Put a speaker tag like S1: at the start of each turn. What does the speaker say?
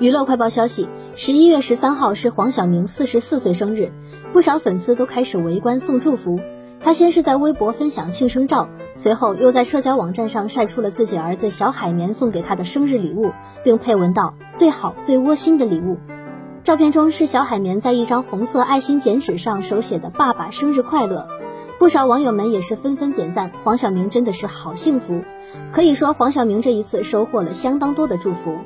S1: 娱乐快报消息十一月十三号是黄晓明四十四岁生日不少粉丝都开始围观送祝福。他先是在微博分享庆生照随后又在社交网站上晒出了自己儿子小海绵送给他的生日礼物并配文道最好最窝心的礼物照片中是小海绵在一张红色爱心剪纸上手写的爸爸生日快乐不少网友们也是纷纷点赞黄晓明真的是好幸福。可以说黄晓明这一次收获了相当多的祝福。